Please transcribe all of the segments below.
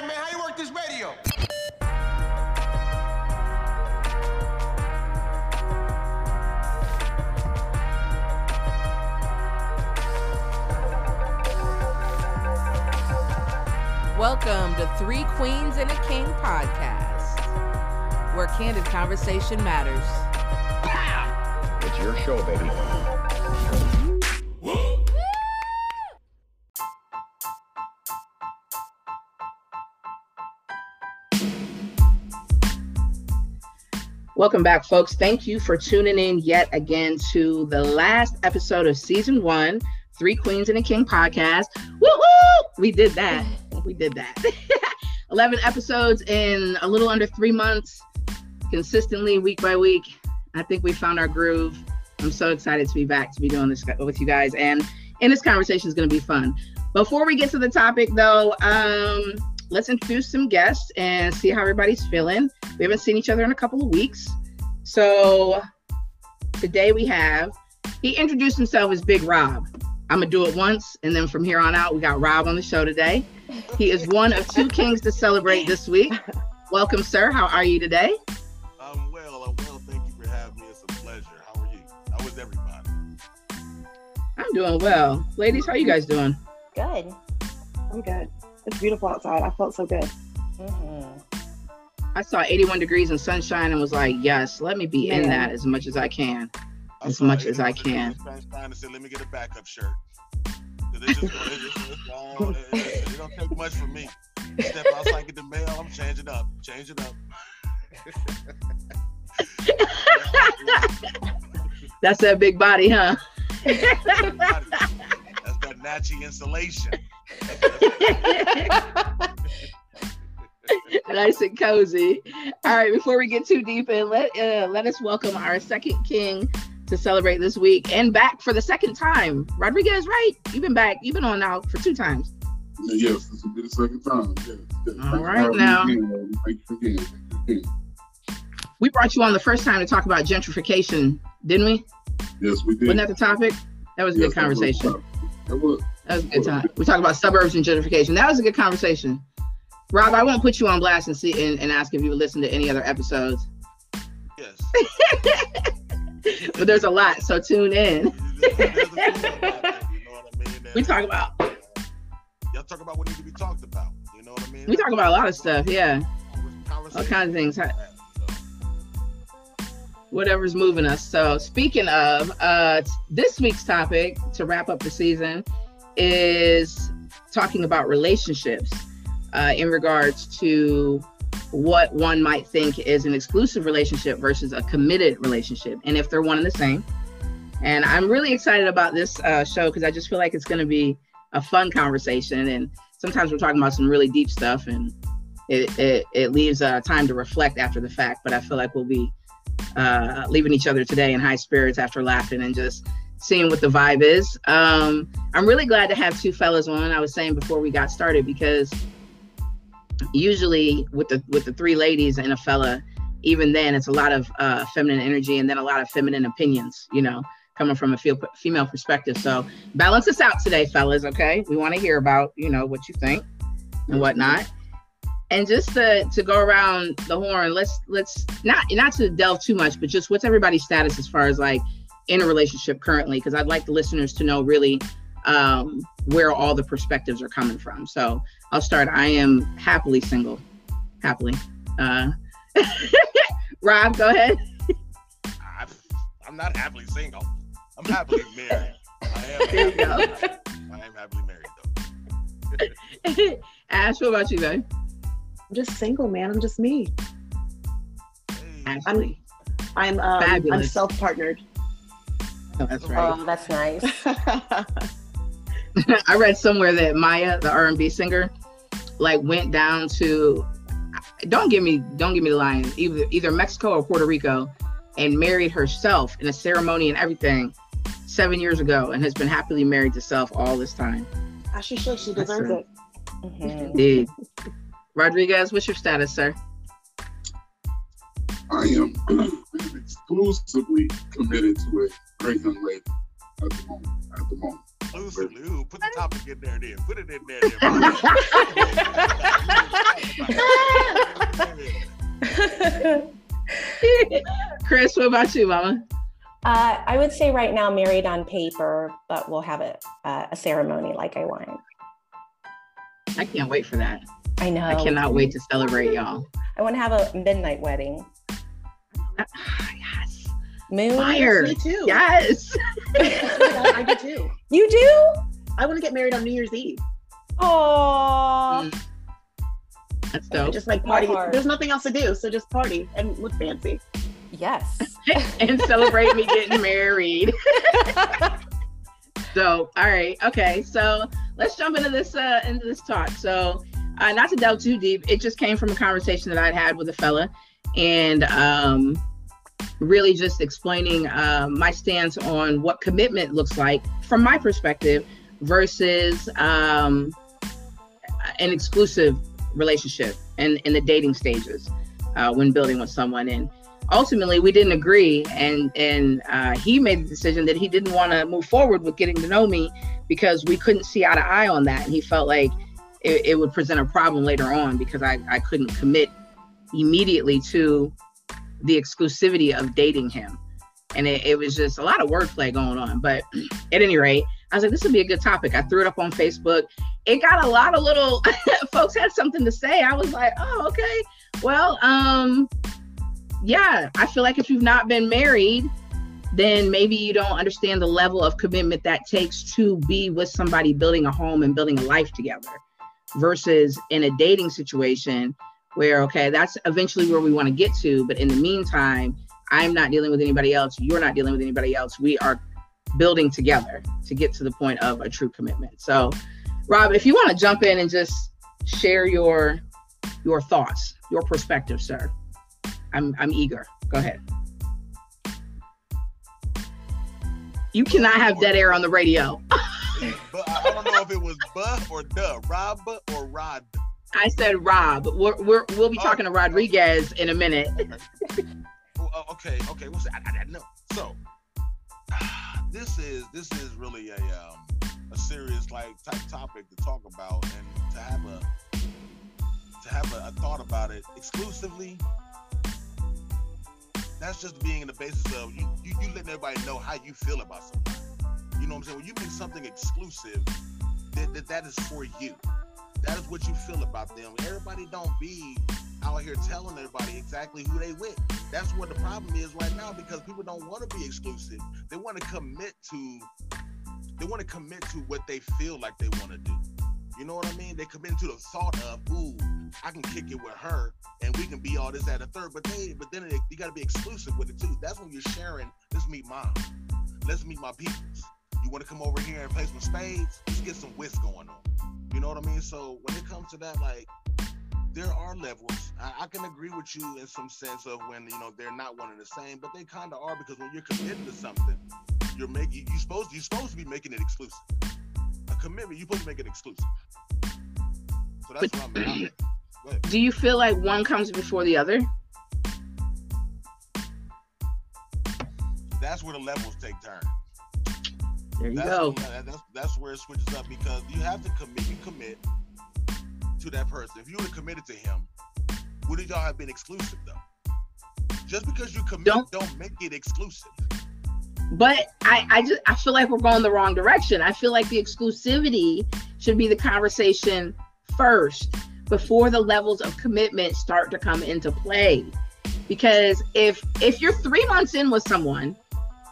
right, man, how you work this radio? Welcome to Three Queens and a King podcast, where candid conversation matters. It's your show, baby. Welcome back, folks. Thank you for tuning in yet again to the last episode of season one, Three Queens and a King podcast. Woohoo! We did that. We did that. 11 episodes in a little under three months, consistently week by week. I think we found our groove. I'm so excited to be back to be doing this with you guys. And and this conversation is going to be fun. Before we get to the topic, though, um, let's introduce some guests and see how everybody's feeling. We haven't seen each other in a couple of weeks. So today we have, he introduced himself as Big Rob. I'm going to do it once, and then from here on out, we got Rob on the show today. He is one of two kings to celebrate this week. Welcome, sir. How are you today? I'm well. I'm well. Thank you for having me. It's a pleasure. How are you? How is everybody? I'm doing well. Ladies, how are you guys doing? Good. I'm good. It's beautiful outside. I felt so good. Mm-hmm. I saw 81 degrees and sunshine and was like, yes, let me be in that as much as I can. I As saw much as I can. was trying- trying to say, let me get a backup shirt. 'Cause It's, just, it's, just, it's, all, it, it, it don't take much from me. Step outside, get the mail. I'm changing up. Changing up. That's that big body, huh? That's that Natchy insulation. nice and cozy. All right, before we get too deep in, let uh, let us welcome our second king to celebrate this week and back for the second time. Rodriguez, right? You've been back. You've been on now for two times. Yes, this will be the second time. Yes, yes. All Thank right now. again, Thank you again. Thank you. We brought you on the first time to talk about gentrification, didn't we? Yes, we did. Wasn't that the topic? That was a Yes, good conversation. That was. That was a good time. We talked about suburbs and gentrification. That was a good conversation. Rob, I won't put you on blast and see and, and ask if you would listen to any other episodes, Yes. but there's a lot, so tune in. There's a few about that, you know what I mean? We talk about Y'all talk about what need to be talked about. You know what I mean? we talk about a lot of stuff. Yeah, all kinds of things. whatever's moving us. So speaking of, uh, this week's topic to wrap up the season is talking about relationships uh, in regards to what one might think is an exclusive relationship versus a committed relationship, and if they're one and the same. And I'm really excited about this uh, show because I just feel like it's going to be a fun conversation. And sometimes we're talking about some really deep stuff, and it it, it leaves uh, time to reflect after the fact. But I feel like we'll be uh, leaving each other today in high spirits after laughing and just seeing what the vibe is. Um, I'm really glad to have two fellas on. I was saying before we got started because usually with the with the three ladies and a fella, even then it's a lot of uh, feminine energy and then a lot of feminine opinions. You know, coming from a female perspective. So balance us out today, fellas. Okay, we want to hear about you know what you think and whatnot and just to, to go around the horn let's let's not not to delve too much but just what's everybody's status as far as like in a relationship currently because i'd like the listeners to know really um, where all the perspectives are coming from so i'll start i am happily single happily uh, rob go ahead I, I'm not happily single. I'm happily married. I am. There you go. happily- I am happily married though. ash what about you babe I'm just single, man. I'm just me. Hey, ashley I'm um, I'm self-partnered. Oh, that's right Oh, that's nice. I read somewhere that Mya, the R&B singer, like went down to don't give me don't give me the line either either Mexico or Puerto Rico and married herself in a ceremony and everything seven years ago and has been happily married to self all this time. As she should. She deserves right. it. Mhm. Indeed. Rodriguez, what's your status, sir? I am exclusively committed to a great young lady at the moment. At the moment. Exclusively. Ooh, put the topic in there then. Put it in there then. Chris, what about you, Mama? Uh, I would say right now married on paper, but we'll have a, uh, a ceremony like I want. I can't wait for that. I know. I cannot wait to celebrate y'all. I want to have a midnight wedding. yes. Moon. Fire. Me too. Yes. I do too. You do? I want to get married on New Year's Eve. Oh. Mm. That's dope. Just like party. There's nothing else to do, so just party and look fancy. Yes. and celebrate me getting married. So, all right, okay. So let's jump into this uh into this talk. So, uh, not to delve too deep, it just came from a conversation that I'd had with a fella, and um, really just explaining um, my stance on what commitment looks like from my perspective versus um, an exclusive relationship and in the dating stages uh, when building with someone. And ultimately we didn't agree and and uh, he made the decision that he didn't want to move forward with getting to know me because we couldn't see eye to eye on that. And he felt like it, it would present a problem later on because I, I couldn't commit immediately to the exclusivity of dating him. And it, it was just a lot of wordplay going on. But at any rate i was like this would be a good topic. I threw it up on facebook. It got a lot of little folks had something to say. I was like oh okay. Well um yeah, I feel like if you've not been married, then maybe you don't understand the level of commitment that takes to be with somebody building a home and building a life together versus in a dating situation where, okay, that's eventually where we want to get to. But in the meantime, I'm not dealing with anybody else. You're not dealing with anybody else. We are building together to get to the point of a true commitment. So, Rob, if you want to jump in and just share your your thoughts, your perspective, sir. I'm I'm eager. Go ahead. You cannot have dead air on the radio. But I don't know if it was buff or duh, Rob or Rod. I said Rob. We're, we're we'll be Oh. talking to Rodriguez in a minute. Oh, oh, okay, okay. What's that? I, I know. So this is this is really a um a serious like type topic to talk about and to have a to have a, a thought about it exclusively. That's just being in the basis of you, you you letting everybody know how you feel about something. You know what I'm saying? When you make something exclusive, that, that that is for you. That is what you feel about them. Everybody don't be out here telling everybody exactly who they with. That's what the problem is right now because people don't want to be exclusive. They want to commit to they want to commit to what they feel like they want to do. You know what I mean? They commit to the thought of, ooh, I can kick it with her and we can be all this at a third. But they but then it, you gotta be exclusive with it too. That's when you're sharing, let's meet mom. Let's meet my peoples. You want to come over here and play some spades? Let's get some whist going on. You know what I mean? So when it comes to that, like there are levels. I, I can agree with you in some sense of when you know they're not one and the same, but they kind of are because when you're committed to something, you're making you supposed you're supposed to be making it exclusive. A commitment, you're supposed to make it exclusive. So that's But- what I'm at. Go ahead. Do you feel like one comes before the other? That's where the levels take turn. There you That's, go. yeah, that's that's where it switches up because you have to commit. You commit to that person. If you would have committed to him, would y'all have been exclusive though? Just because you commit, Don't- don't, make it exclusive. But I, I just I feel like we're going the wrong direction. I feel like the exclusivity should be the conversation first before the levels of commitment start to come into play. Because if if you're three months in with someone,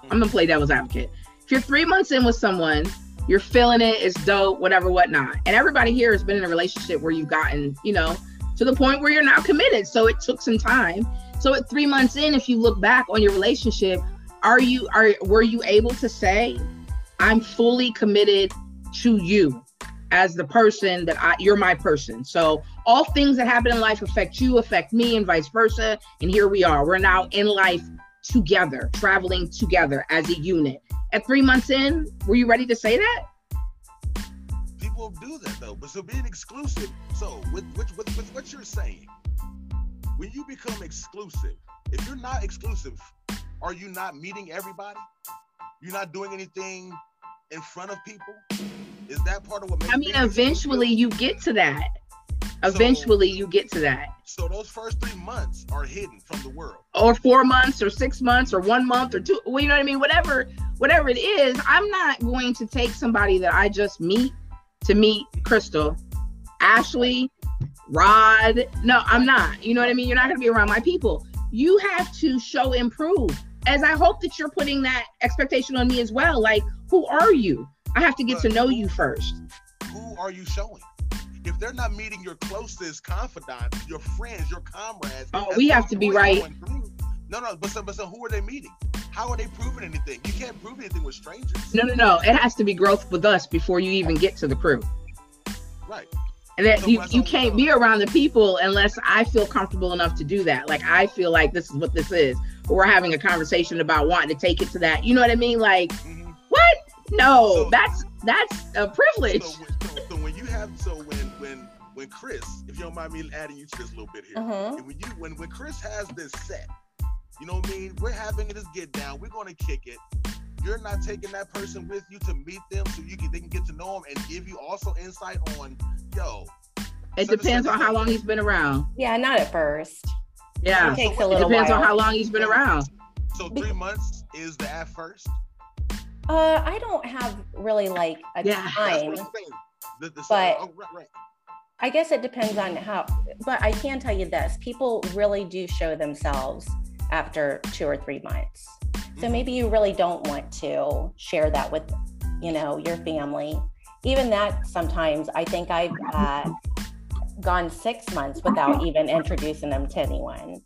I'm gonna play devil's advocate. If you're three months in with someone, you're feeling it, it's dope, whatever, whatnot. And everybody here has been in a relationship where you've gotten, you know, to the point where you're now committed. So it took some time. So at three months in, if you look back on your relationship, are you are were you able to say i'm fully committed to you as the person that i you're my person so all things that happen in life affect you affect me and vice versa and here we are we're now in life together traveling together as a unit at three months in were you ready to say that People do that though. But so being exclusive. So with which with, with what you're saying, when you become exclusive, if you're not exclusive, are you not meeting everybody? You're not doing anything in front of people. Is that part of what makes? i mean being exclusive? eventually you get to that Eventually, you get to that. So those first three months are hidden from the world. Or four months, or six months, or one month, or two. Well, you know what I mean. Whatever, whatever it is, I'm not going to take somebody that I just meet to meet Crystal, Ashley, Rod. No, I'm not. You know what I mean. You're not going to be around my people. You have to show improve. As I hope that you're putting that expectation on me as well. Like, who are you? I have to get to know you first. Who are you showing? If they're not meeting your closest confidants, your friends, your comrades, Oh, we have to be right. through. No, no, but so, but so who are they meeting? How are they proving anything? You can't prove anything with strangers. No, no, no. It has to be growth with us before you even get to the crew. Right. And that So you, you can't be around the people unless I feel comfortable enough to do that. Like I feel like this is what this is. We're having a conversation about wanting to take it to that. You know what I mean? Like, Mhm. what? No, So- that's that's a privilege. So, when- so, so when you have so when when when Chris, if you don't mind me adding you to this a little bit here, mm-hmm. and when you when when Chris has this set, you know what I mean? We're having this get down. We're going to kick it. You're not taking that person with you to meet them so you can they can get to know them and give you also insight on yo. It depends on how long he's been around. Yeah, not at first. Yeah. It takes a little. It depends while. on how long he's been around. So three months is the at first. Uh, I don't have really like a Yeah. Time. I'm. The- the- But- oh, right, right. I guess it depends on how, but I can tell you this people really do show themselves after two or three months. So Mhm. maybe you really don't want to share that with, you know, your family. Even that sometimes I think I've uh, gone six months without even introducing them to anyone,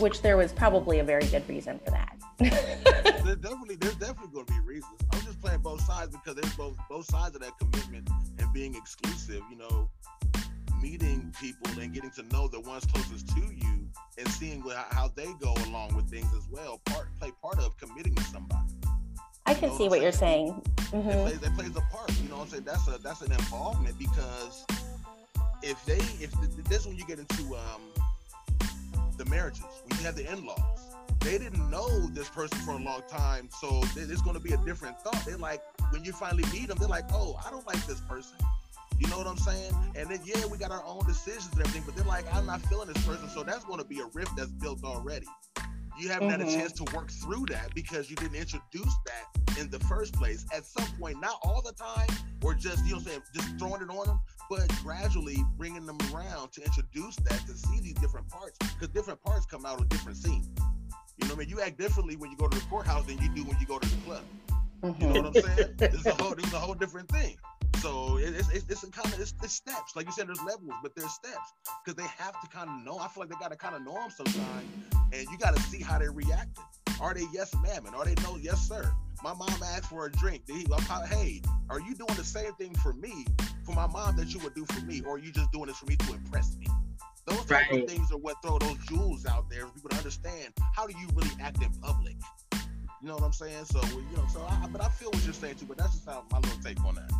which there was probably a very good reason for that. There's definitely there's definitely going to be reasons. I'm just playing both sides because there's both both sides of that commitment and being exclusive. You know, meeting people and getting to know the ones closest to you and seeing how they go along with things as well. Part play part of committing to somebody. I can see what you're saying. It hmm plays it plays a part. You know what I'm saying? That's a that's an involvement because if they if this is when you get into um the marriages when you have the in-laws they didn't know this person for a long time so it's going to be a different thought. They're like when you finally meet them they're like oh i don't like this person. You know what i'm saying? And then yeah we got our own decisions and everything but they're like i'm not feeling this person so that's going to be a rift that's built already. You haven't had a Mhm. chance to work through that because you didn't introduce that in the first place. At some point not all the time or just you know saying just throwing it on them but gradually bringing them around to introduce that to see these different parts because different parts come out of different scenes you know what I mean? You act differently when you go to the courthouse than you do when you go to the club. You know mm-hmm. what I'm saying? this is a whole, this is a whole different thing. So it, it's, it's, it's a kind of it's, it's steps. Like you said, there's levels, but there's steps because they have to kind of know. I feel like they got to kind of know them sometimes, and you got to see how they reacted. Are they yes ma'am and are they no yes sir? My mom asked for a drink. He, probably, hey, are you doing the same thing for me, for my mom that you would do for me, or are you just doing this for me to impress me? Those type Right. of things are what throw those jewels out there for people to understand how do you really act in public. You know what I'm saying? So you know, so I, but I feel what you're saying too. But that's just how my little take on that.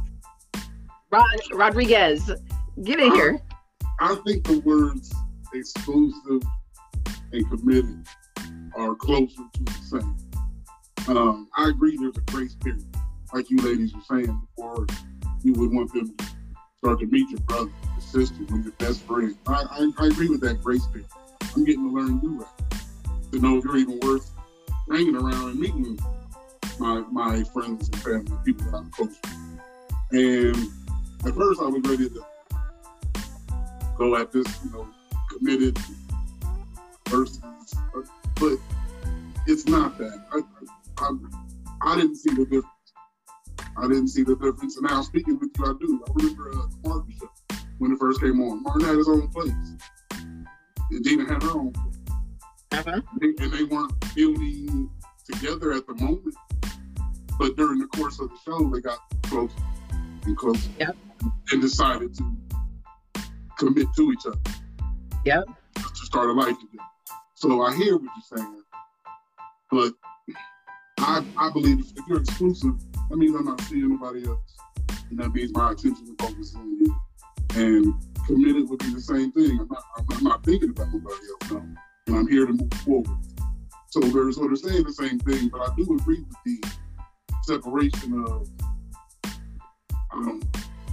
Rod, Rodriguez, get in here. I think the words exclusive and committed are closer to the same. Um, I agree there's a grace period. Like you ladies were saying before, you would want them to start to meet your brother, your sister, or your best friend. I, I, I agree with that grace period. I'm getting to learn you right. To know if you're even worth hanging around and meeting my my friends and family, people that I'm close to. And at first I was ready to go at this, you know, committed versus, but it's not that. I, I, I didn't see the difference. I didn't see the difference. And now speaking with you, I do. I remember Martin show when it first came on. Martin had his own place. And Gina had her own place. Uh-huh. And and they weren't building together at the moment. But during the course of the show, they got closer and closer. Yep. And decided to commit to each other. Yep. To start a life together. So I hear what you're saying. But I I believe if you're exclusive, that means I'm not seeing nobody else. And that means my attention is focused on you. And committed would be the same thing. I'm not, I'm, not thinking about nobody else now. And I'm here to move forward. So they're sort of saying the same thing, but I do agree with the separation of um,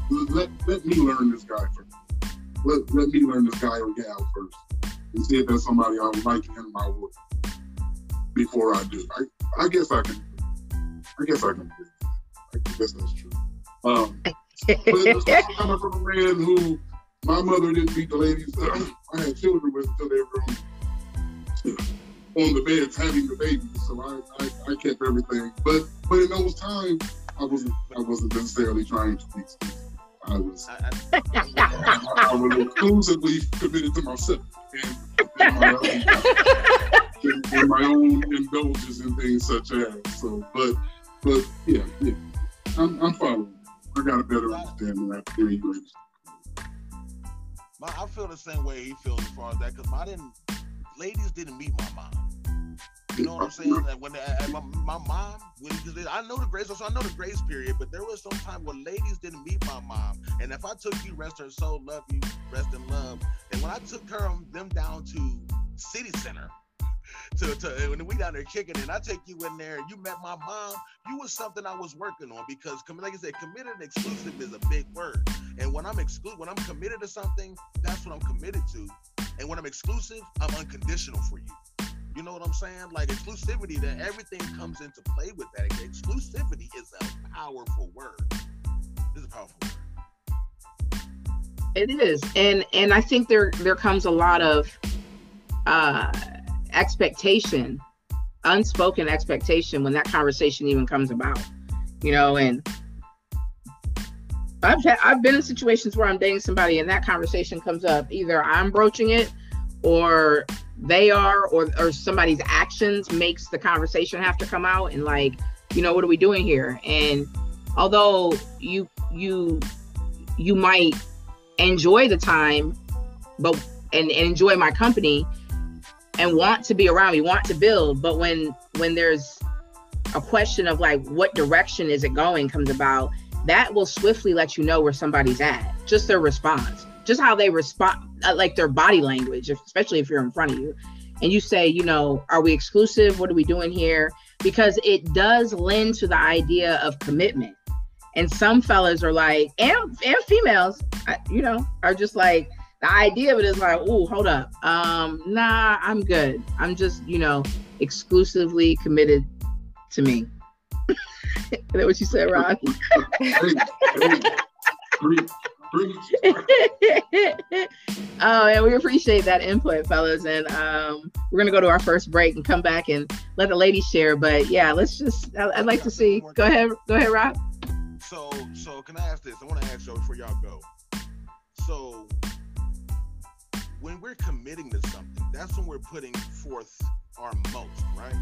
let, let me learn this guy first. let, let me learn this guy or gal first and see if there's somebody I would like in my work before I do. I, I guess I can. I guess I can. I guess that's true. Um, but it's coming from a man who my mother didn't beat the ladies. I had children with until they were on, on the beds having the babies, so I, I, I kept everything. But but in those times, I wasn't I wasn't necessarily trying to be. exclusive. I was I, I, I was exclusively committed to myself and, and, my, own, and, and my own indulgences and things such as. So, but but yeah, yeah, I'm, I'm following. I got a better understanding after hearing you. my, I feel the same way he feels as far as that because my didn't. Ladies didn't meet my mom. You know what I'm saying? Like when uh, my, my mom, when, I know the grace, so I know the grace period, but there was some time when ladies didn't meet my mom. And if I took you, rest her soul, love you, rest in love. And when I took her them down to City Center, to, to when we down there kicking and I take you in there, you met my mom, you was something I was working on because like I said, committed and exclusive is a big word. And when I'm exclusive, when I'm committed to something, that's what I'm committed to. And when I'm exclusive, I'm unconditional for you. You know what I'm saying? Like exclusivity, that everything comes into play with that. Exclusivity is a powerful word. It's a powerful word. It is, and and I think there there comes a lot of uh, expectation, unspoken expectation when that conversation even comes about. You know, and I've had, I've been in situations where I'm dating somebody and that conversation comes up. Either I'm broaching it, or they are, or or somebody's actions makes the conversation have to come out and like, you know, what are we doing here? And although you you you might enjoy the time but and, and enjoy my company and want to be around me want to build but when when there's a question of like what direction is it going comes about that will swiftly let you know where somebody's at. Just their response just how they respond uh, like their body language especially if you're in front of you and you say you know are we exclusive? What are we doing here? Because it does lend to the idea of commitment. And some fellas are like and and females you know are just like the idea of it is like oh hold up um nah i'm good i'm just you know exclusively committed to me is that what you said ron Hey, hey, preach, preach. oh and we appreciate that input fellas and um we're gonna go to our first break and come back and let the ladies share but yeah let's just I- i'd like to see go ahead go ahead rob So, so can I ask this? I want to ask y'all before y'all go. So, when we're committing to something, that's when we're putting forth our most, right?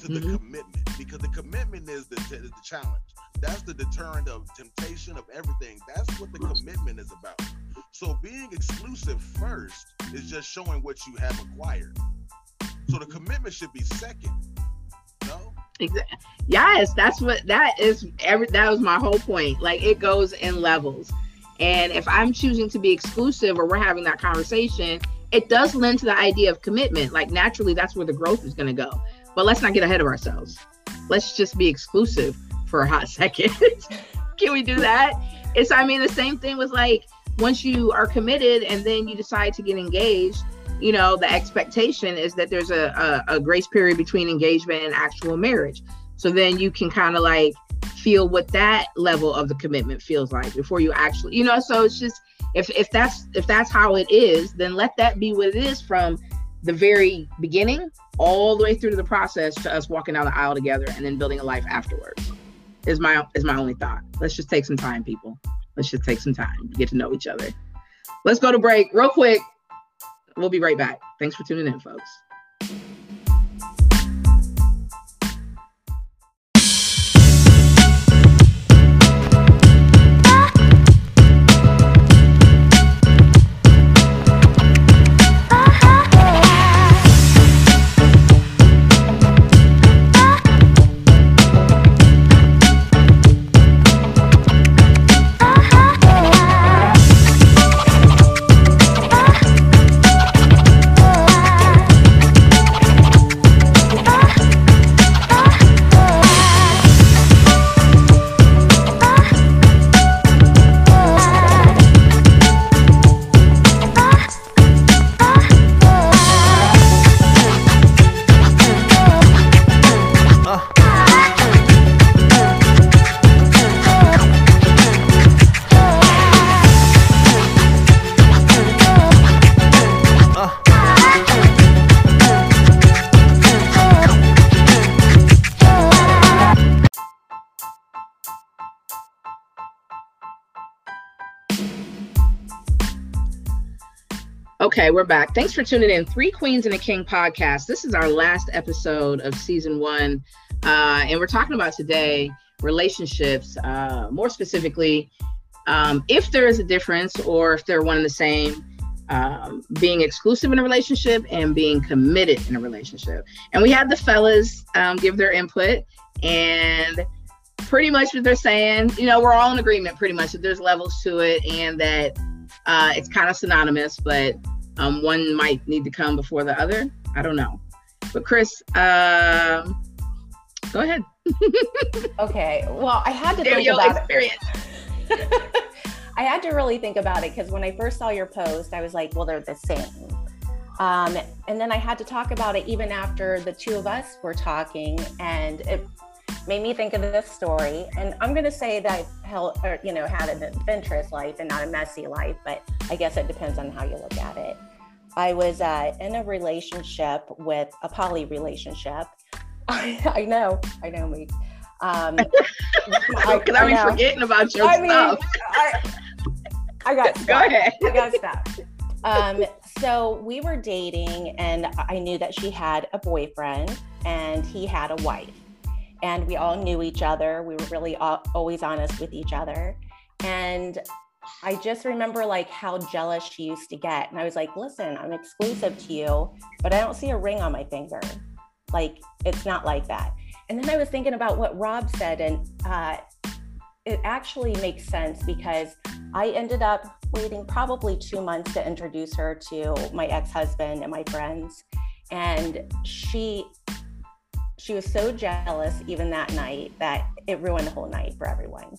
To the Mhm. commitment, because the commitment is the, is the challenge. That's the deterrent of temptation of everything. That's what the commitment is about. So, being exclusive first is just showing what you have acquired. So, the commitment should be second. No. Exactly. Yes, that's what that is. Every that was my whole point. Like it goes in levels, and if I'm choosing to be exclusive or we're having that conversation, it does lend to the idea of commitment. Like naturally, that's where the growth is going to go. But let's not get ahead of ourselves. Let's just be exclusive for a hot second. Can we do that? It's I mean the same thing with like once you are committed and then you decide to get engaged you know the expectation is that there's a, a, a grace period between engagement and actual marriage so then you can kind of like feel what that level of the commitment feels like before you actually you know so it's just if if that's if that's how it is then let that be what it is from the very beginning all the way through to the process to us walking down the aisle together and then building a life afterwards is my is my only thought let's just take some time people let's just take some time to get to know each other let's go to break real quick We'll be right back. Thanks for tuning in, folks. Okay, we're back. Thanks for tuning in. Three Queens and a King podcast. This is our last episode of season one. Uh, and we're talking about today relationships, uh, more specifically, um, if there is a difference or if they're one and the same, um, being exclusive in a relationship and being committed in a relationship. And we had the fellas um, give their input, and pretty much what they're saying, you know, we're all in agreement pretty much that there's levels to it and that uh, it's kind of synonymous, but um, one might need to come before the other. I don't know. But Chris, um, go ahead. Okay. Well, I had to Share think about experience. it. I had to really think about it because when I first saw your post, I was like, well, they're the same. Um, and then I had to talk about it even after the two of us were talking, and it made me think of this story. And I'm going to say that I've held, or, you know, had an adventurous life and not a messy life, but I guess it depends on how you look at it. I was uh, in a relationship with a poly relationship. I, I know, I know me. Um, Because I, be know. forgetting about your I mean, stuff. I, I got Go stuff. ahead. I got stuff. Um, so we were dating, and I knew that she had a boyfriend and he had a wife. And we all knew each other. We were really al- always honest with each other. And I just remember like how jealous she used to get. And I was like, listen, I'm exclusive to you, but I don't see a ring on my finger. Like, it's not like that. And then I was thinking about what Rob said, and uh, it actually makes sense because I ended up waiting probably two months to introduce her to my ex-husband and my friends. And she she was so jealous even that night that it ruined the whole night for everyone.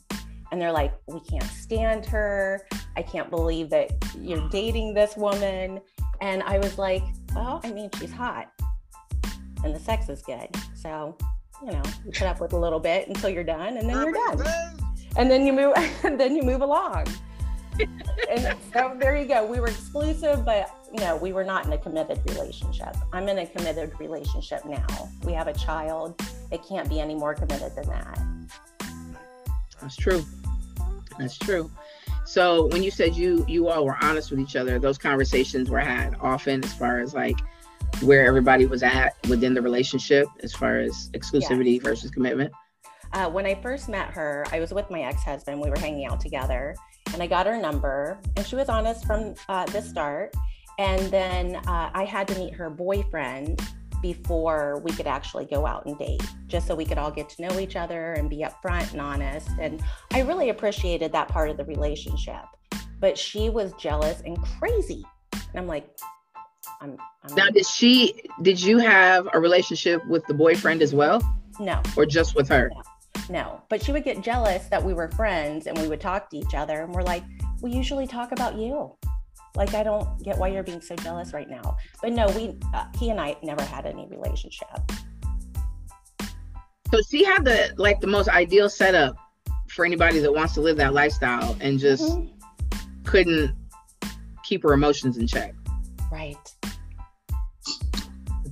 And they're like, we can't stand her. I can't believe that you're dating this woman. And I was like, well, I mean, she's hot and the sex is good. So, you know, you put up with a little bit until you're done and then you're done and then you move and then you move along and so there you go we were exclusive but no we were not in a committed relationship i'm in a committed relationship now we have a child it can't be any more committed than that That's true. That's true. So when you said you you all were honest with each other, those conversations were had often as far as like where everybody was at within the relationship as far as exclusivity Yes. versus commitment. uh, when i first met her i was with my ex-husband we were hanging out together and i got her number and she was honest from uh, the start. And then uh, i had to meet her boyfriend before we could actually go out and date just so we could all get to know each other and be upfront and honest. And i really appreciated that part of the relationship but she was jealous and crazy. And i'm like i'm, I'm Now did she did you have a relationship with the boyfriend as well? No. Or just with her? No, but she would get jealous that we were friends and we would talk to each other. And we're like, we usually talk about you. Like, I don't get why you're being so jealous right now. But no, we, uh, he and I never had any relationship. So she had the like the most ideal setup for anybody that wants to live that lifestyle and just Mhm. couldn't keep her emotions in check. Right.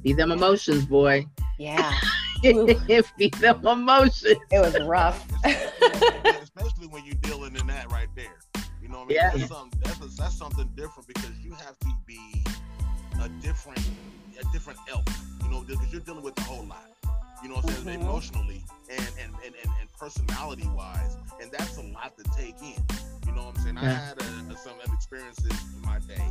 Be them emotions, boy. Yeah. Ooh. Be them emotions. It was rough. especially when you're dealing in that right there. You know what I mean? Yeah. That's, something, that's, a, that's something different because you have to be a different a different elk. You know, because you're dealing with a whole lot. You know what I'm saying? Mhm. Emotionally and and, and, and and personality wise, and that's a lot to take in. You know what I'm saying? I had a, a, some experiences in my day.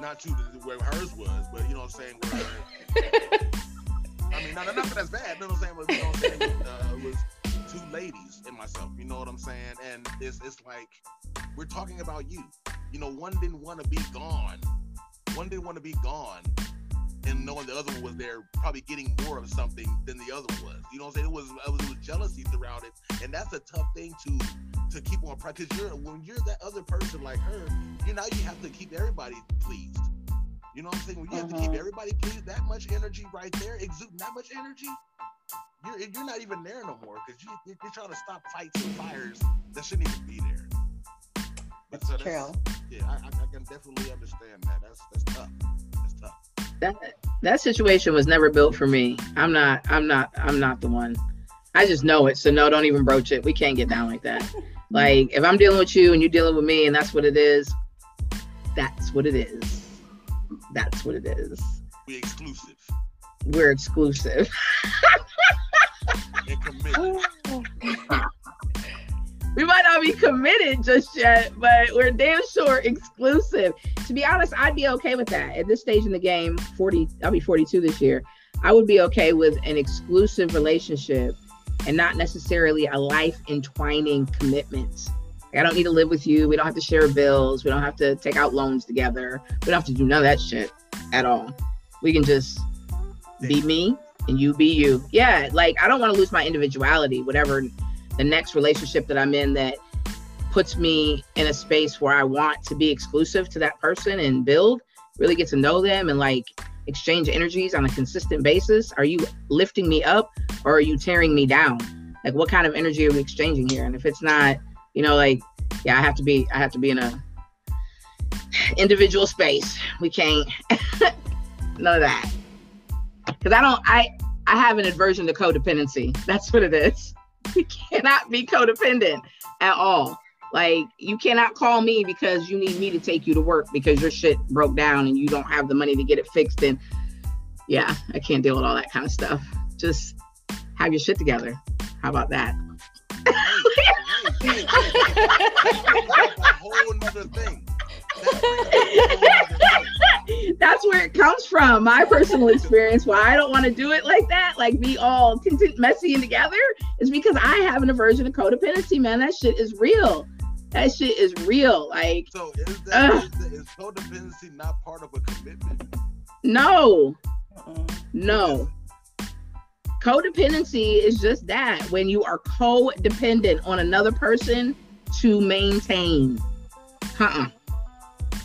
Not to the, where hers was, but you know what I'm saying? Where I mean, not, not that that's bad. You know what I'm saying? You know what I'm saying? Uh, it was two ladies and myself. You know what I'm saying? And it's it's like we're talking about you. You know, one didn't want to be gone. One didn't want to be gone, and knowing the other one was there, probably getting more of something than the other was. You know what I'm saying? It was it was, it was jealousy throughout it, and that's a tough thing to to keep on because you're when you're that other person like her, you now you have to keep everybody pleased. You know what I'm saying? When you have to keep Mhm. everybody pleased, that much energy right there, exuding that much energy, you're you're not even there no more because you you're, you're trying to stop fights and fires that shouldn't even be there. But It's so true. that's- Yeah, I, I, I can definitely understand that. That's that's tough. That's tough. That that situation was never built for me. I'm not I'm not I'm not the one. I just know it. So no, don't even broach it. We can't get down like that. Like if I'm dealing with you and you're dealing with me and that's what it is, that's what it is. That's what it is. We exclusive We're exclusive. we might not be committed just yet, but we're damn sure exclusive. To be honest, I'd be okay with that. At this stage in the game, 40, I'll be 42 this year. I would be okay with an exclusive relationship and not necessarily a life entwining commitment. I don't need to live with you. We don't have to share bills. We don't have to take out loans together. We don't have to do none of that shit at all. We can just be me and you be you. Yeah, like I don't want to lose my individuality, whatever the next relationship that I'm in that puts me in a space where I want to be exclusive to that person and build, really get to know them and like exchange energies on a consistent basis. Are you lifting me up or are you tearing me down? Like what kind of energy are we exchanging here? And if it's not, you know, like, yeah, I have to be, I have to be in a individual space. We can't none of that. Cause I don't I I have an aversion to codependency. That's what it is. You cannot be codependent at all. Like you cannot call me because you need me to take you to work because your shit broke down and you don't have the money to get it fixed. And yeah, I can't deal with all that kind of stuff. Just have your shit together. How about that? Wait, wait, wait. That's a whole nother thing. That brings up a whole nother thing. That's where it comes from. My personal experience why I don't want to do it like that, like be all content, messy and together, is because I have an aversion to codependency, man. That shit is real. That shit is real. Like, So is that Ugh. is, that, is codependency not part of a commitment? no, Mm-mm. no. Codependency is just that when you are codependent on another person to maintain. Uh-uh.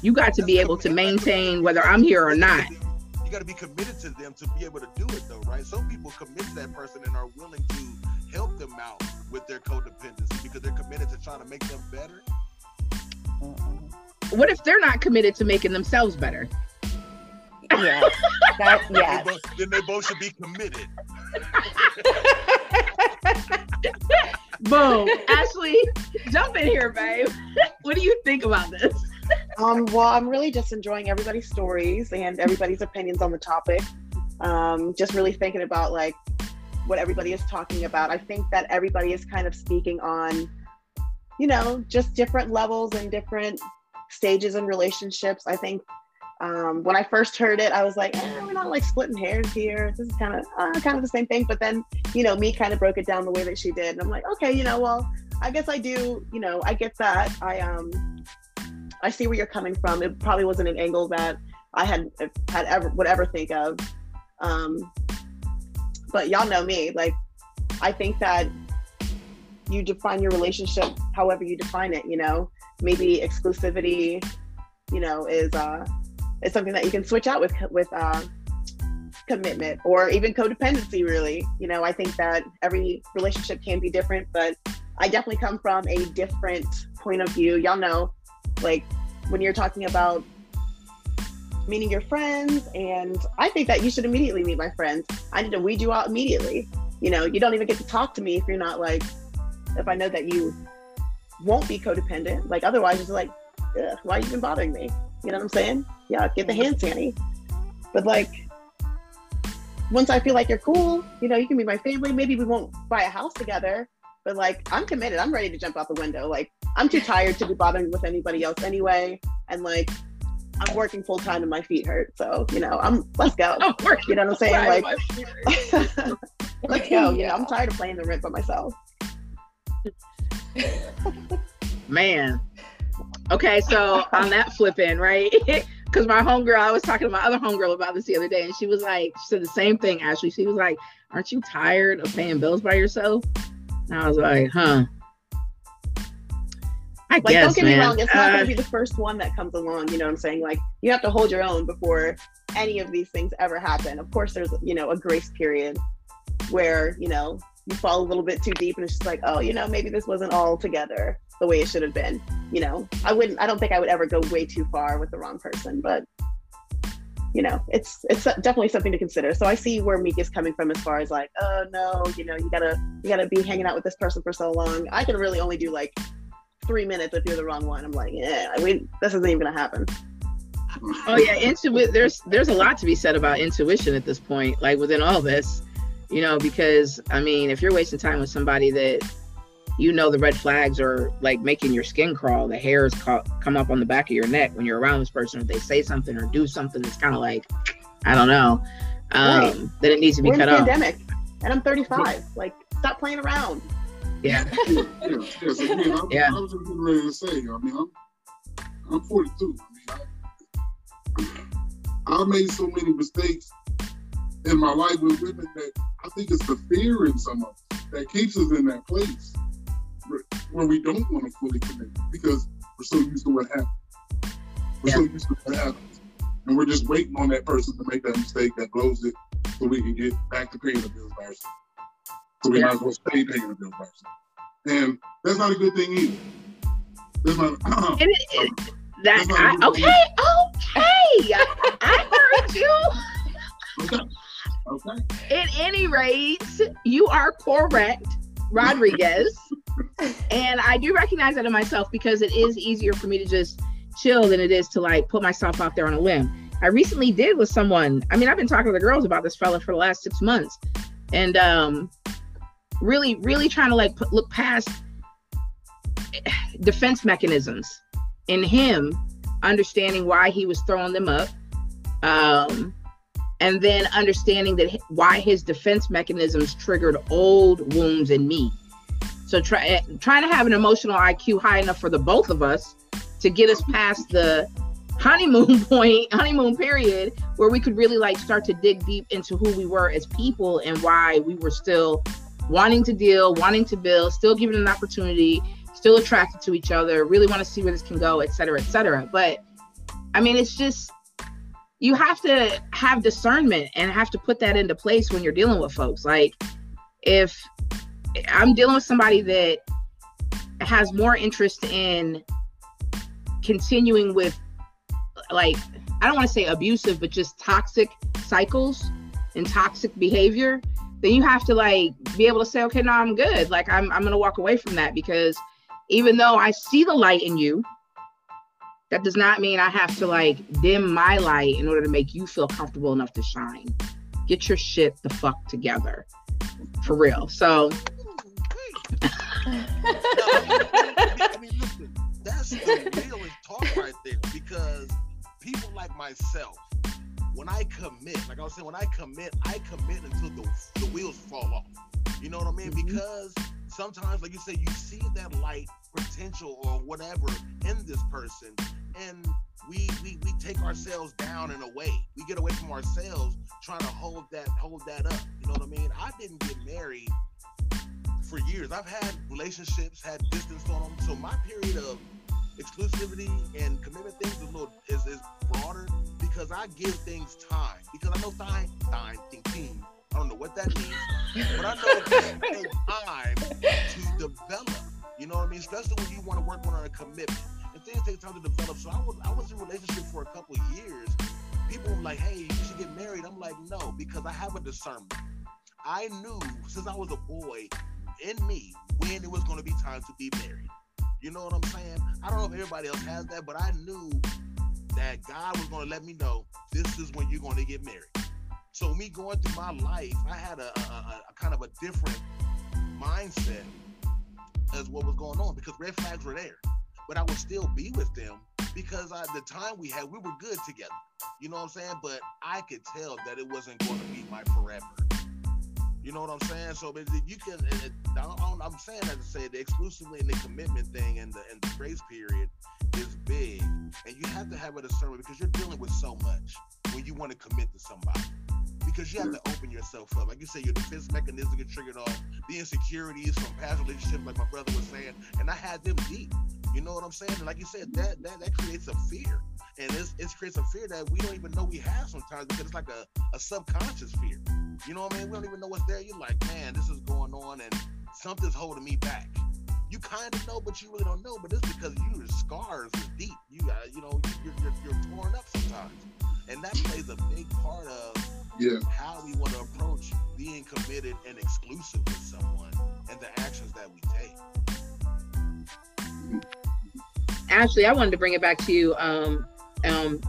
You got to be able to maintain whether I'm here or not. You got to be committed to them to be able to do it, though, right? Some people commit to that person and are willing to help them out with their codependency because they're committed to trying to make them better. What if they're not committed to making themselves better? Yeah, that They both- then they both should be committed. Boom. Ashley, jump in here, babe. what do you think about this? Um, well, I'm really just enjoying everybody's stories and everybody's opinions on the topic. Um, just really thinking about like what everybody is talking about. I think that everybody is kind of speaking on, you know, just different levels and different stages in relationships. I think um, when I first heard it, I was like, eh, we're not like splitting hairs here. This is kind of uh, kind of the same thing. But then, you know, me kind of broke it down the way that she did, and I'm like, okay, you know, well, I guess I do. You know, I get that. I um, I see where you're coming from. It probably wasn't an angle that I had had ever would ever think of. Um, but y'all know me. Like, I think that you define your relationship however you define it. You know, maybe exclusivity, you know, is uh, is something that you can switch out with with uh, commitment or even codependency. Really, you know, I think that every relationship can be different, but I definitely come from a different point of view. Y'all know like when you're talking about meeting your friends and i think that you should immediately meet my friends. I need to weed you out immediately. You know you don't even get to talk to me if you're not like if i know that you won't be codependent. Like otherwise it's like why are you even bothering me? You know what i'm saying yeah get the hand sanny but like once i feel like you're cool you know you can be my family maybe we won't buy a house together but like i'm committed i'm ready to jump out the window like I'm too tired to be bothering with anybody else anyway. And like, I'm working full time and my feet hurt. So, you know, I'm, let's go. Oh, working You know what I'm saying? Like, let's go. You know, Yeah. I'm tired of playing the rent by myself. Man. Okay, so on that flipping, right? Because my homegirl, I was talking to my other homegirl about this the other day, and she was like, she said the same thing, Ashley. She was like, Aren't you tired of paying bills by yourself? And I was like, Huh. I Like, guess, don't get man. me wrong, it's not Uh, going to be the first one that comes along. You know what I'm saying? Like, you have to hold your own before any of these things ever happen. Of course, there's, you know, a grace period where, you know, you fall a little bit too deep and it's just like, oh, you know, maybe this wasn't all together the way it should have been. You know, I wouldn't, I don't think I would ever go way too far with the wrong person, but you know, it's it's definitely something to consider. So I see where Meek is coming from as far as like, oh no, you know, you gotta you gotta be hanging out with this person for so long. I can really only do like three minutes if you're the wrong one. I'm like, yeah, we this isn't even gonna happen. Oh yeah, intuition. There's there's a lot to be said about intuition at this point, like within all this, you know, because I mean, if you're wasting time with somebody that you know the red flags are like making your skin crawl, the hairs ca- come up on the back of your neck when you're around this person, if they say something or do something it's kind of like, I don't know, um, Right. then it needs to be We're in cut a off. pandemic, and I'm 35. Like, stop playing around. Yeah, yeah, yeah, yeah. So, again, I, Yeah. I was just getting ready to say, I mean, I'm, I'm 42. I mean, I, I made so many mistakes in my life with women that I think it's the fear in some of us that keeps us in that place where, where we don't want to fully commit because we're so used to what happens. We're so used to what happens. And we're just waiting on that person to make that mistake that blows it so we can get back to paying the bills by ourselves. So we Yeah. might as well stay paying the bills by ourselves. And that's not a good thing either. That's not, And it- it- that I, okay, okay, I, I heard you. okay. Okay. At any rate, you are correct, Rodriguez. And I do recognize that in myself because it is easier for me to just chill than it is to like put myself out there on a limb. I recently did with someone. I mean, I've been talking to the girls about this fella for the last six months, and um, really, really trying to like put, look past defense mechanisms in him, understanding why he was throwing them up. Um, and then understanding that why his defense mechanisms triggered old wounds in me. So try, trying to have an emotional IQ high enough for the both of us to get us past the honeymoon point, honeymoon period, where we could really like start to dig deep into who we were as people and why we were still wanting to deal, wanting to build, still giving an opportunity, still attracted to each other, really want to see where this can go, et cetera, et cetera. But I mean, it's just you have to have discernment and have to put that into place when you're dealing with folks. Like if I'm dealing with somebody that has more interest in continuing with like I don't want to say abusive, but just toxic cycles and toxic behavior, then you have to like be able to say, okay, no, I'm good. Like I'm I'm gonna walk away from that because even though I see the light in you, that does not mean I have to like dim my light in order to make you feel comfortable enough to shine. Get your shit the fuck together. For real. So I mean, listen, that's the realest talk right there because people like myself, when I commit, like I was saying, when I commit, I commit until the, the wheels fall off. You know what I mean? Mhm. Because sometimes, like you say, you see that light potential or whatever in this person, and we we we take ourselves down in a way. We get away from ourselves trying to hold that hold that up. You know what I mean? I didn't get married for years. I've had relationships, had distance on them. So my period of exclusivity and commitment things is a little is, is broader because I give things time. Because I know time, time, ting, ting. I don't know what that means, but I know things take time to develop. You know what I mean? Especially when you want to work on a commitment. And things take time to develop. So I was I was in a relationship for a couple of years. People were like, hey, you should get married. I'm like, no, because I have a discernment. I knew since I was a boy in me when it was going to be time to be married. You know what I'm saying? I don't know if everybody else has that, but I knew that God was going to let me know this is when you're going to get married. So me going through my life, I had a, a, a, kind of a different mindset as what was going on because red flags were there, but I would still be with them because I, the time we had, we were good together. You know what I'm saying? But I could tell that it wasn't going to be my forever. You know what I'm saying? So but you can. it- I I'm saying that to say the exclusively and the commitment thing and the and the grace period is big, and you have to have a discernment because you're dealing with so much when you want to commit to somebody. Because you have to open yourself up. Like you say, your defense mechanism get triggered off, the insecurities from past relationships, like my brother was saying, and I had them deep. You know what I'm saying? And like you said, that that, that creates a fear. And it's, it creates a fear that we don't even know we have sometimes because it's like a, a subconscious fear. You know what I mean? We don't even know what's there. You're like, man, this is going on and something's holding me back. You kind of know, but you really don't know. But it's because your scars are deep. You, uh, you know, you're, you're, you're torn up sometimes, and that plays a big part of Yeah. how we want to approach being committed and exclusive with someone and the actions that we take. Ashley, I wanted to bring it back to you. Um, um,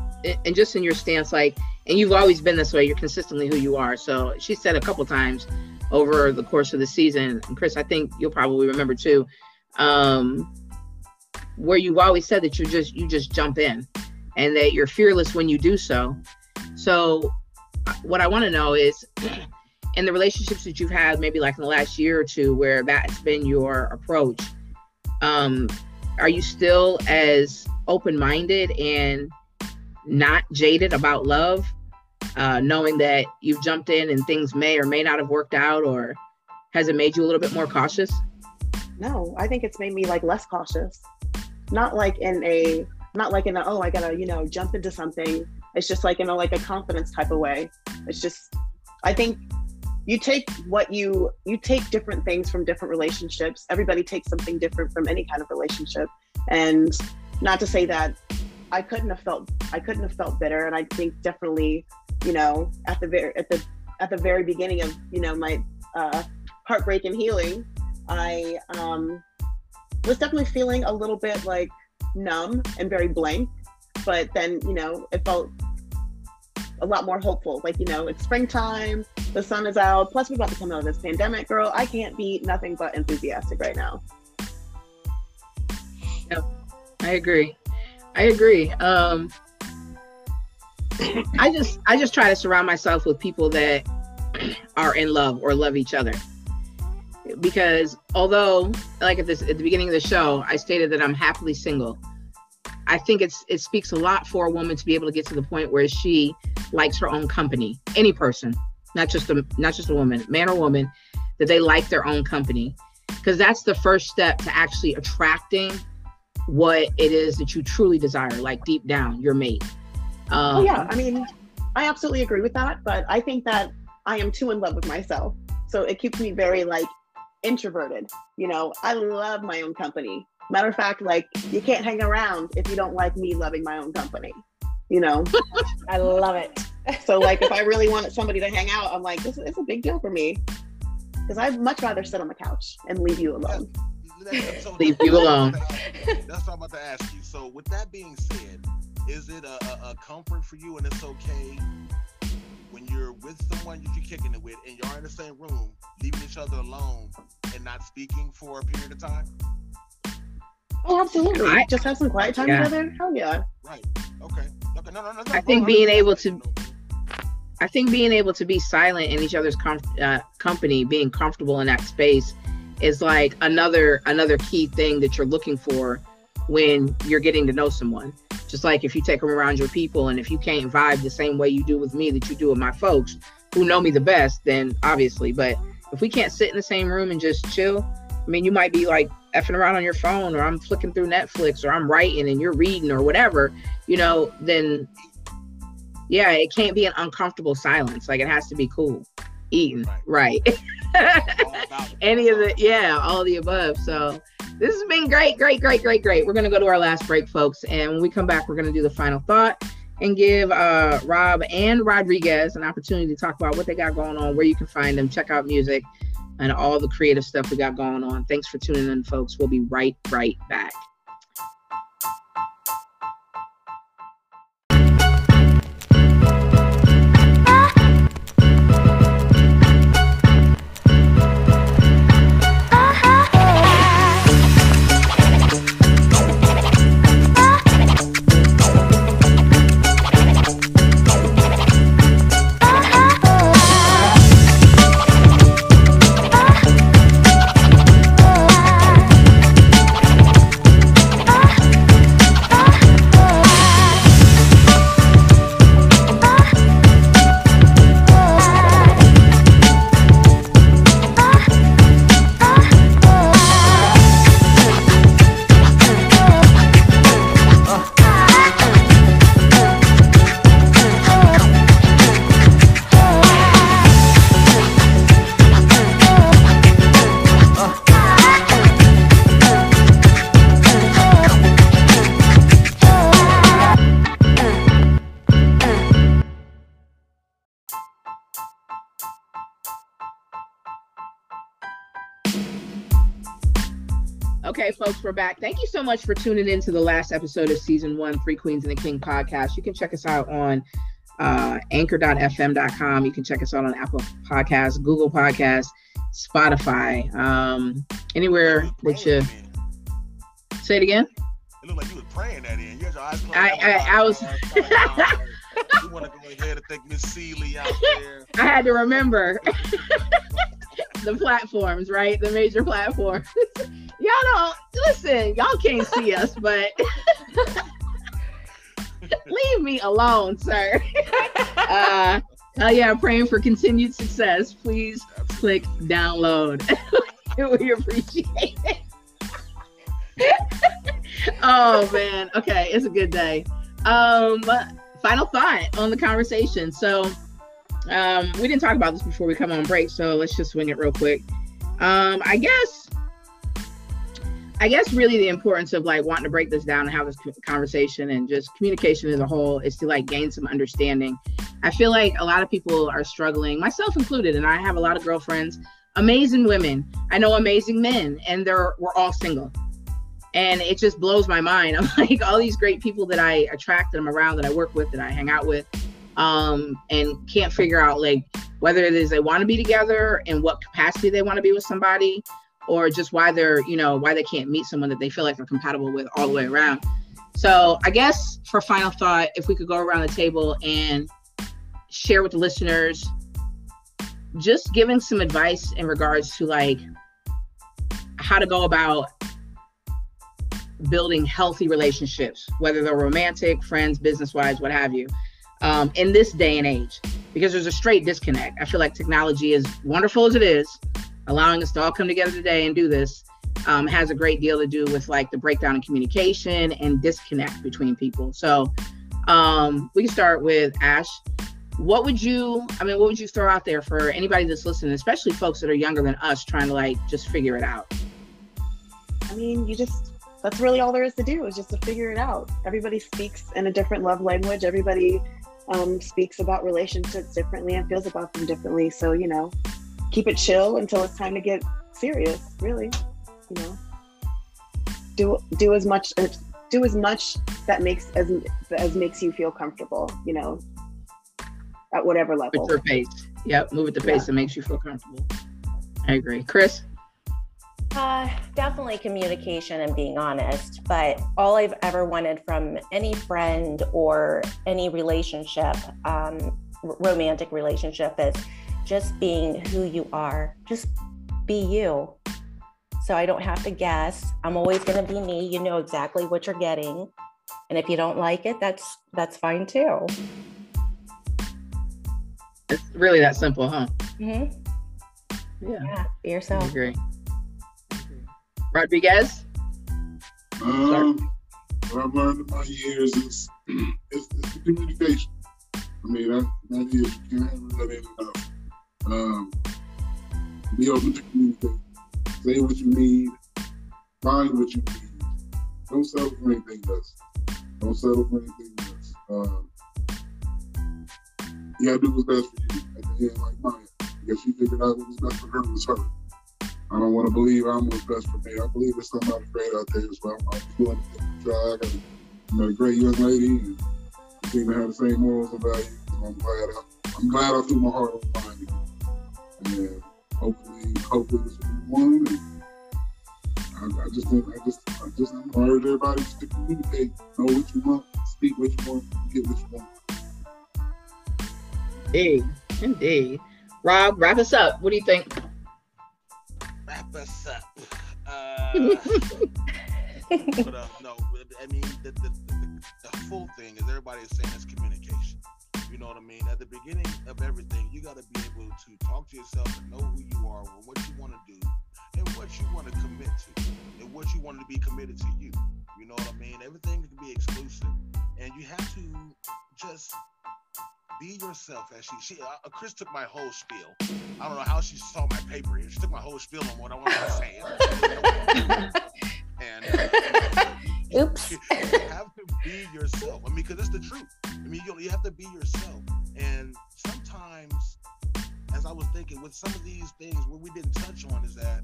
and just in your stance, like, and you've always been this way. You're consistently who you are. So she said a couple times over the course of the season, and Chris, I think you'll probably remember too, um, where you've always said that you just you just jump in, and that you're fearless when you do so. So, uh, what I want to know is. In the relationships that you've had, maybe like in the last year or two, where that's been your approach, um, are you still as open-minded and not jaded about love uh, knowing that you've jumped in and things may or may not have worked out or has it made you a little bit more cautious? No i think it's made me like less cautious. Not like in a not like in a oh i gotta you know jump into something. It's just like in a like a confidence type of way. It's just i think you take what you you take different things from different relationships. Everybody takes something different from any kind of relationship. And not to say that i couldn't have felt i couldn't have felt bitter. And i think definitely you know at the very at the at the very beginning of you know my uh, heartbreak and healing i um was definitely feeling a little bit like numb and very blank. But then you know it felt a lot more hopeful. Like you know it's springtime the sun is out plus we're about to come out of this pandemic girl. I can't be nothing but enthusiastic right now. Yep, I agree. I agree. Um, I just I just try to surround myself with people that are in love or love each other. Because although, like at this at the beginning of the show, I stated that I'm happily single. I think it's it speaks a lot for a woman to be able to get to the point where she likes her own company. Any person, not just a not just a woman, man or woman, that they like their own company. Because that's the first step to actually attracting what it is that you truly desire, like deep down, your mate. Um, oh yeah i mean i absolutely agree with that but i think that i am too in love with myself. So it keeps me very like introverted you know? I love my own company. Matter of fact like you can't hang around if you don't like me loving my own company you know? I love it. so like if i really wanted somebody to hang out i'm like this is a big deal for me. Because i'd much rather sit on the couch and leave you alone So Leave you alone. That's what I'm about to ask you. So, with that being said, is it a, a, a comfort for you and it's okay when you're with someone that you're kicking it with and you're in the same room, leaving each other alone and not speaking for a period of time? oh absolutely I- just have some quiet time Yeah. together hell yeah Right. Okay. Okay. No, no, no. no I think being able to- I think being able to be silent in each other's com- uh, company, being comfortable in that space, is like another another key thing that you're looking for when you're getting to know someone. Just like if you take them around your people, and if you can't vibe the same way you do with me that you do with my folks who know me the best, then obviously. But if we can't sit in the same room and just chill, I mean, you might be like effing around on your phone, or I'm flicking through Netflix, or I'm writing and you're reading, or whatever, you know, then yeah, it can't be an uncomfortable silence. Like it has to be cool. Eating, right. It. Any of the, yeah, all the above. So this has been great, great, great, great, great. We're going to go to our last break, folks. And when we come back, we're going to do the final thought and give uh, Rob and Rodriguez an opportunity to talk about what they got going on, where you can find them, check out music, and all the creative stuff we got going on. Thanks for tuning in, folks. We'll be right, right back. We're back. Thank you so much for tuning in to the last episode of season one, Three Queens and the King podcast. You can check us out on uh, anchor.fm.com. You can check us out on Apple Podcasts, Google Podcasts, Spotify, um, anywhere that you say it again. It looked like you was praying that in. You had your eyes closed. I, I, I was. you want to go ahead and think Miss Seeley out there. I had to remember the platforms, right? The major platforms. y'all don't listen. Y'all can't see us, but leave me alone, sir. uh, hell yeah, praying for continued success. Please click download. we appreciate it. oh man. Okay, it's a good day. Um, final thought on the conversation. So, um, we didn't talk about this before we come on break, so let's just swing it real quick. Um, I guess, I guess, really the importance of like wanting to break this down and have this conversation and just communication as a whole is to like gain some understanding. I feel like a lot of people are struggling, myself included, and I have a lot of girlfriends, amazing women. I know amazing men, and they're we're all single and it just blows my mind. I'm like all these great people that I attract that I'm around, that I work with, that I hang out with, um, and can't figure out like whether it is they want to be together and what capacity they want to be with somebody, or just why they're you know why they can't meet someone that they feel like they're compatible with all the way around. So I guess for final thought, if we could go around the table and share with the listeners, just giving some advice in regards to like how to go about building healthy relationships, whether they're romantic, friends, business wise, what have you, um, in this day and age, because there's a straight disconnect. I feel like technology, is wonderful as it is, allowing us to all come together today and do this, um, has a great deal to do with like the breakdown in communication and disconnect between people. So um, we can start with Ash. What would you, I mean, what would you throw out there for anybody that's listening, especially folks that are younger than us trying to like just figure it out? I mean, you just that's really all there is to do is just to figure it out. Everybody speaks in a different love language. Everybody um, speaks about relationships differently and feels about them differently. So, you know, keep it chill until it's time to get serious, really. You know, do do as much do as much that makes as as makes you feel comfortable, you know, at whatever level. At your pace. Yep, move at the pace yeah. that makes you feel comfortable. I agree. Chris? Uh, definitely communication and being honest. But all I've ever wanted from any friend or any relationship, um, romantic relationship, is just being who you are. Just be you. So I don't have to guess. I'm always going to be me. You know exactly what you're getting. And if you don't like it, that's that's fine too. It's really that simple, huh? Mm-hmm. Yeah. yeah. Be yourself. I agree. Rodriguez? Um, what I've learned in my years is it's, it's the communication. I mean, that, that is, you can't have that enough. Um, be open to communicate. Say what you need. Find what you need. Don't settle for anything less. Don't settle for anything less. Um, you gotta do what's best for you. At the end, like Mya. Because she figured out what was best for her was her. I don't want to believe I'm what's best for me. I believe there's somebody great out there as well. I'm doing a try. I got a, great young lady and seem to have the same morals and values. So I'm glad I, I'm glad I threw my heart on the line And uh, hopefully, hopefully this will be one. And I, I just, I just, I just encourage everybody to communicate, know what you want, speak what you want, get what you want. Indeed, indeed. Rob, wrap us up. What do you think? But uh, no, I mean the, the, the, the full thing is everybody is saying it's communication. You know what I mean? At the beginning of everything, you got to be able to talk to yourself and know who you are, and what you want to do, and what you want to commit to, and what you want to be committed to you. You know what I mean? Everything can be exclusive, and you have to just be yourself. As she, she uh, Chris took my whole spiel. I don't know how she saw my paper here. She took my whole spiel on what I wanted to say. and oops, you have to be yourself. I mean, because it's the truth. I mean, you, you have to be yourself. And sometimes, as I was thinking, with some of these things, what we didn't touch on is that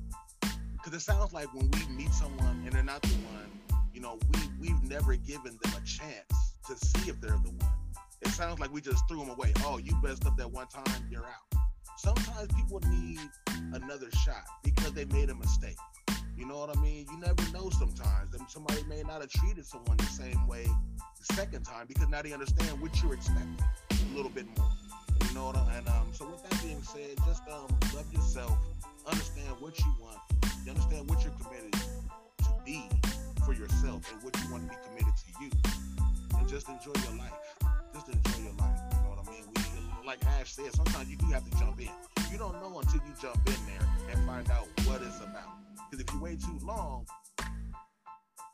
because it sounds like when we meet someone and they're not the one, you know, we we've never given them a chance to see if they're the one. It sounds like we just threw them away. Oh, you messed up that one time, you're out. Sometimes people need another shot because they made a mistake. You know what I mean? You never know sometimes. Somebody may not have treated someone the same way the second time because now they understand what you're expecting a little bit more. You know what I mean? And um, so with that being said, just um, love yourself, understand what you want, you understand what you're committed to be for yourself and what you want to be committed to you. And just enjoy your life. Just enjoy your life. You know what I mean? We, like Ash said, sometimes you do have to jump in. You don't know until you jump in there and find out what it's about. Because if you wait too long,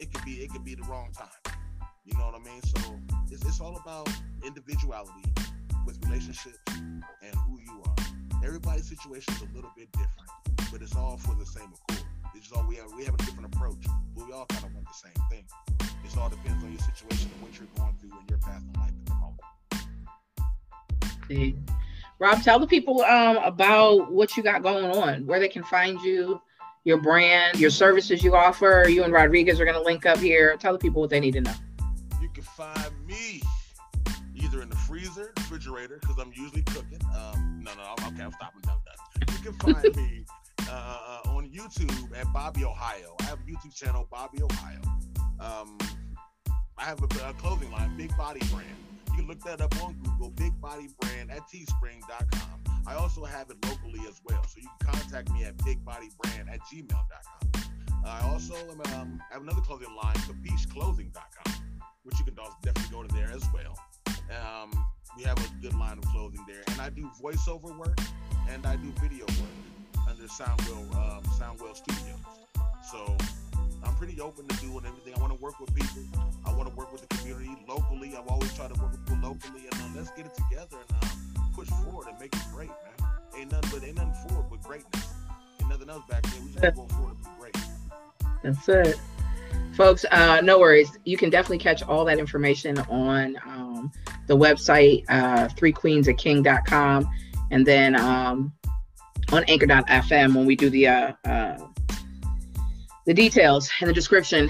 it could be it could be the wrong time. You know what I mean? So it's, it's all about individuality with relationships and who you are. Everybody's situation is a little bit different, but it's all for the same accord. It's all we have we have a different approach, but we all kind of want the same thing. It all depends on your situation and what you're going through in your path in life at the moment. Rob, tell the people um, about what you got going on, where they can find you, your brand, your services you offer. You and Rodriguez are going to link up here. Tell the people what they need to know. You can find me either in the freezer, refrigerator, because I'm usually cooking. Um, no, no, I'm, okay, I'm stopping. No, no. You can find me uh, on YouTube at Bobby Ohio. I have a YouTube channel, Bobby Ohio. Um, I have a, a clothing line, Big Body Brand. You can look that up on Google, Big Body Brand at teespring.com. I also have it locally as well. So you can contact me at bigbodybrand at gmail.com. I also am, um, have another clothing line, capicheclothing.com, which you can definitely go to there as well. Um, we have a good line of clothing there. And I do voiceover work and I do video work under Soundwell, um, Soundwell Studios. So I'm pretty open to doing everything. I want to work with people. I want to work with the community locally. I've always tried to work with people locally, and uh, let's get it together and uh, push forward and make it great, man. Ain't nothing but ain't nothing forward but greatness. Ain't nothing else back there. We just go forward and be great. That's it. Folks, uh, no worries. You can definitely catch all that information on um, the website, uh, threequeensaking.com, and then um, on anchor.fm when we do the uh, uh, the details and the description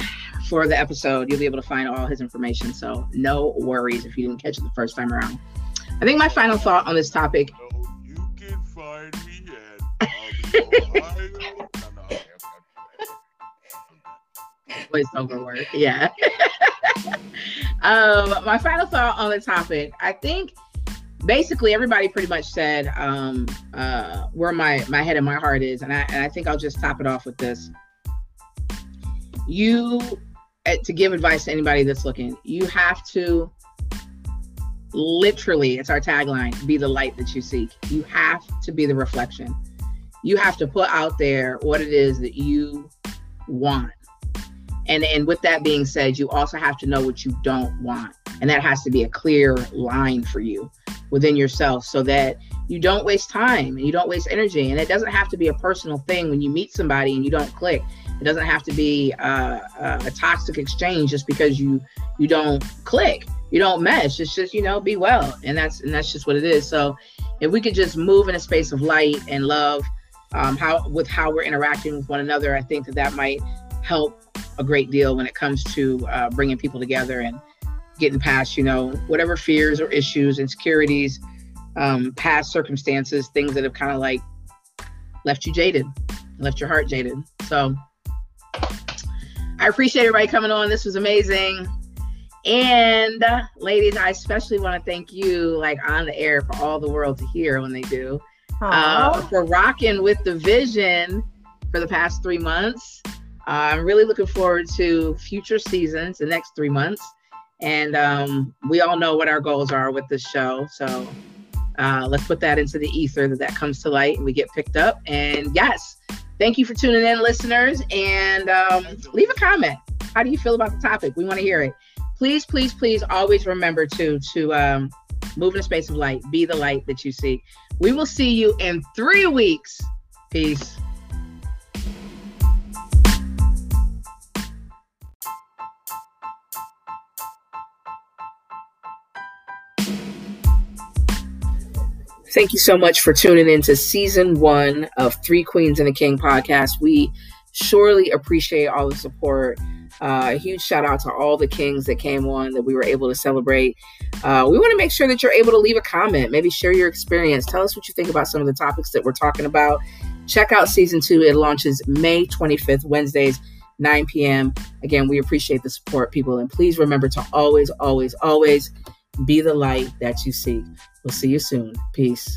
for the episode. You'll be able to find all his information. So no worries if you didn't catch it the first time around. I think my final thought on this topic. you can find me at Voice over work. Yeah. um, my final thought on the topic. I think basically everybody pretty much said um, uh, where my my head and my heart is, and I and I think I'll just top it off with this. You Uh, to give advice to anybody that's looking, you have to literally, it's our tagline be the light that you seek. You have to be the reflection. You have to put out there what it is that you want. And, and with that being said, you also have to know what you don't want. And that has to be a clear line for you within yourself so that you don't waste time and you don't waste energy. And it doesn't have to be a personal thing when you meet somebody and you don't click. It doesn't have to be uh, a toxic exchange just because you you don't click you don't mesh. It's just, you know, be well. And that's and that's just what it is. So if we could just move in a space of light and love, um, how with how we're interacting with one another, I think that that might help a great deal when it comes to uh, bringing people together and getting past, you know, whatever fears or issues, insecurities, um, past circumstances, things that have kind of like left you jaded, left your heart jaded. So I appreciate everybody coming on. This was amazing. And uh, ladies, I especially want to thank you, like on the air, for all the world to hear when they do, uh, for rocking with the vision for the past three months. Uh, I'm really looking forward to future seasons, the next three months. And um, we all know what our goals are with this show. So uh, let's put that into the ether that that comes to light and we get picked up. And yes, thank you for tuning in, listeners. And um, leave a comment. How do you feel about the topic? We want to hear it please, please, please always remember to to um, move in a space of light. Be the light that you see. We will see you in three weeks. Peace. Thank you so much for tuning in to season one of Three Queens and a King podcast. We surely appreciate all the support. Uh, a huge shout out to all the kings that came on that we were able to celebrate. Uh, we want to make sure that you're able to leave a comment, maybe share your experience. Tell us what you think about some of the topics that we're talking about. Check out season two. It launches May 25th, Wednesdays, 9 p.m. Again, we appreciate the support, people. And please remember to always, always, always be the light that you seek. We'll see you soon. Peace.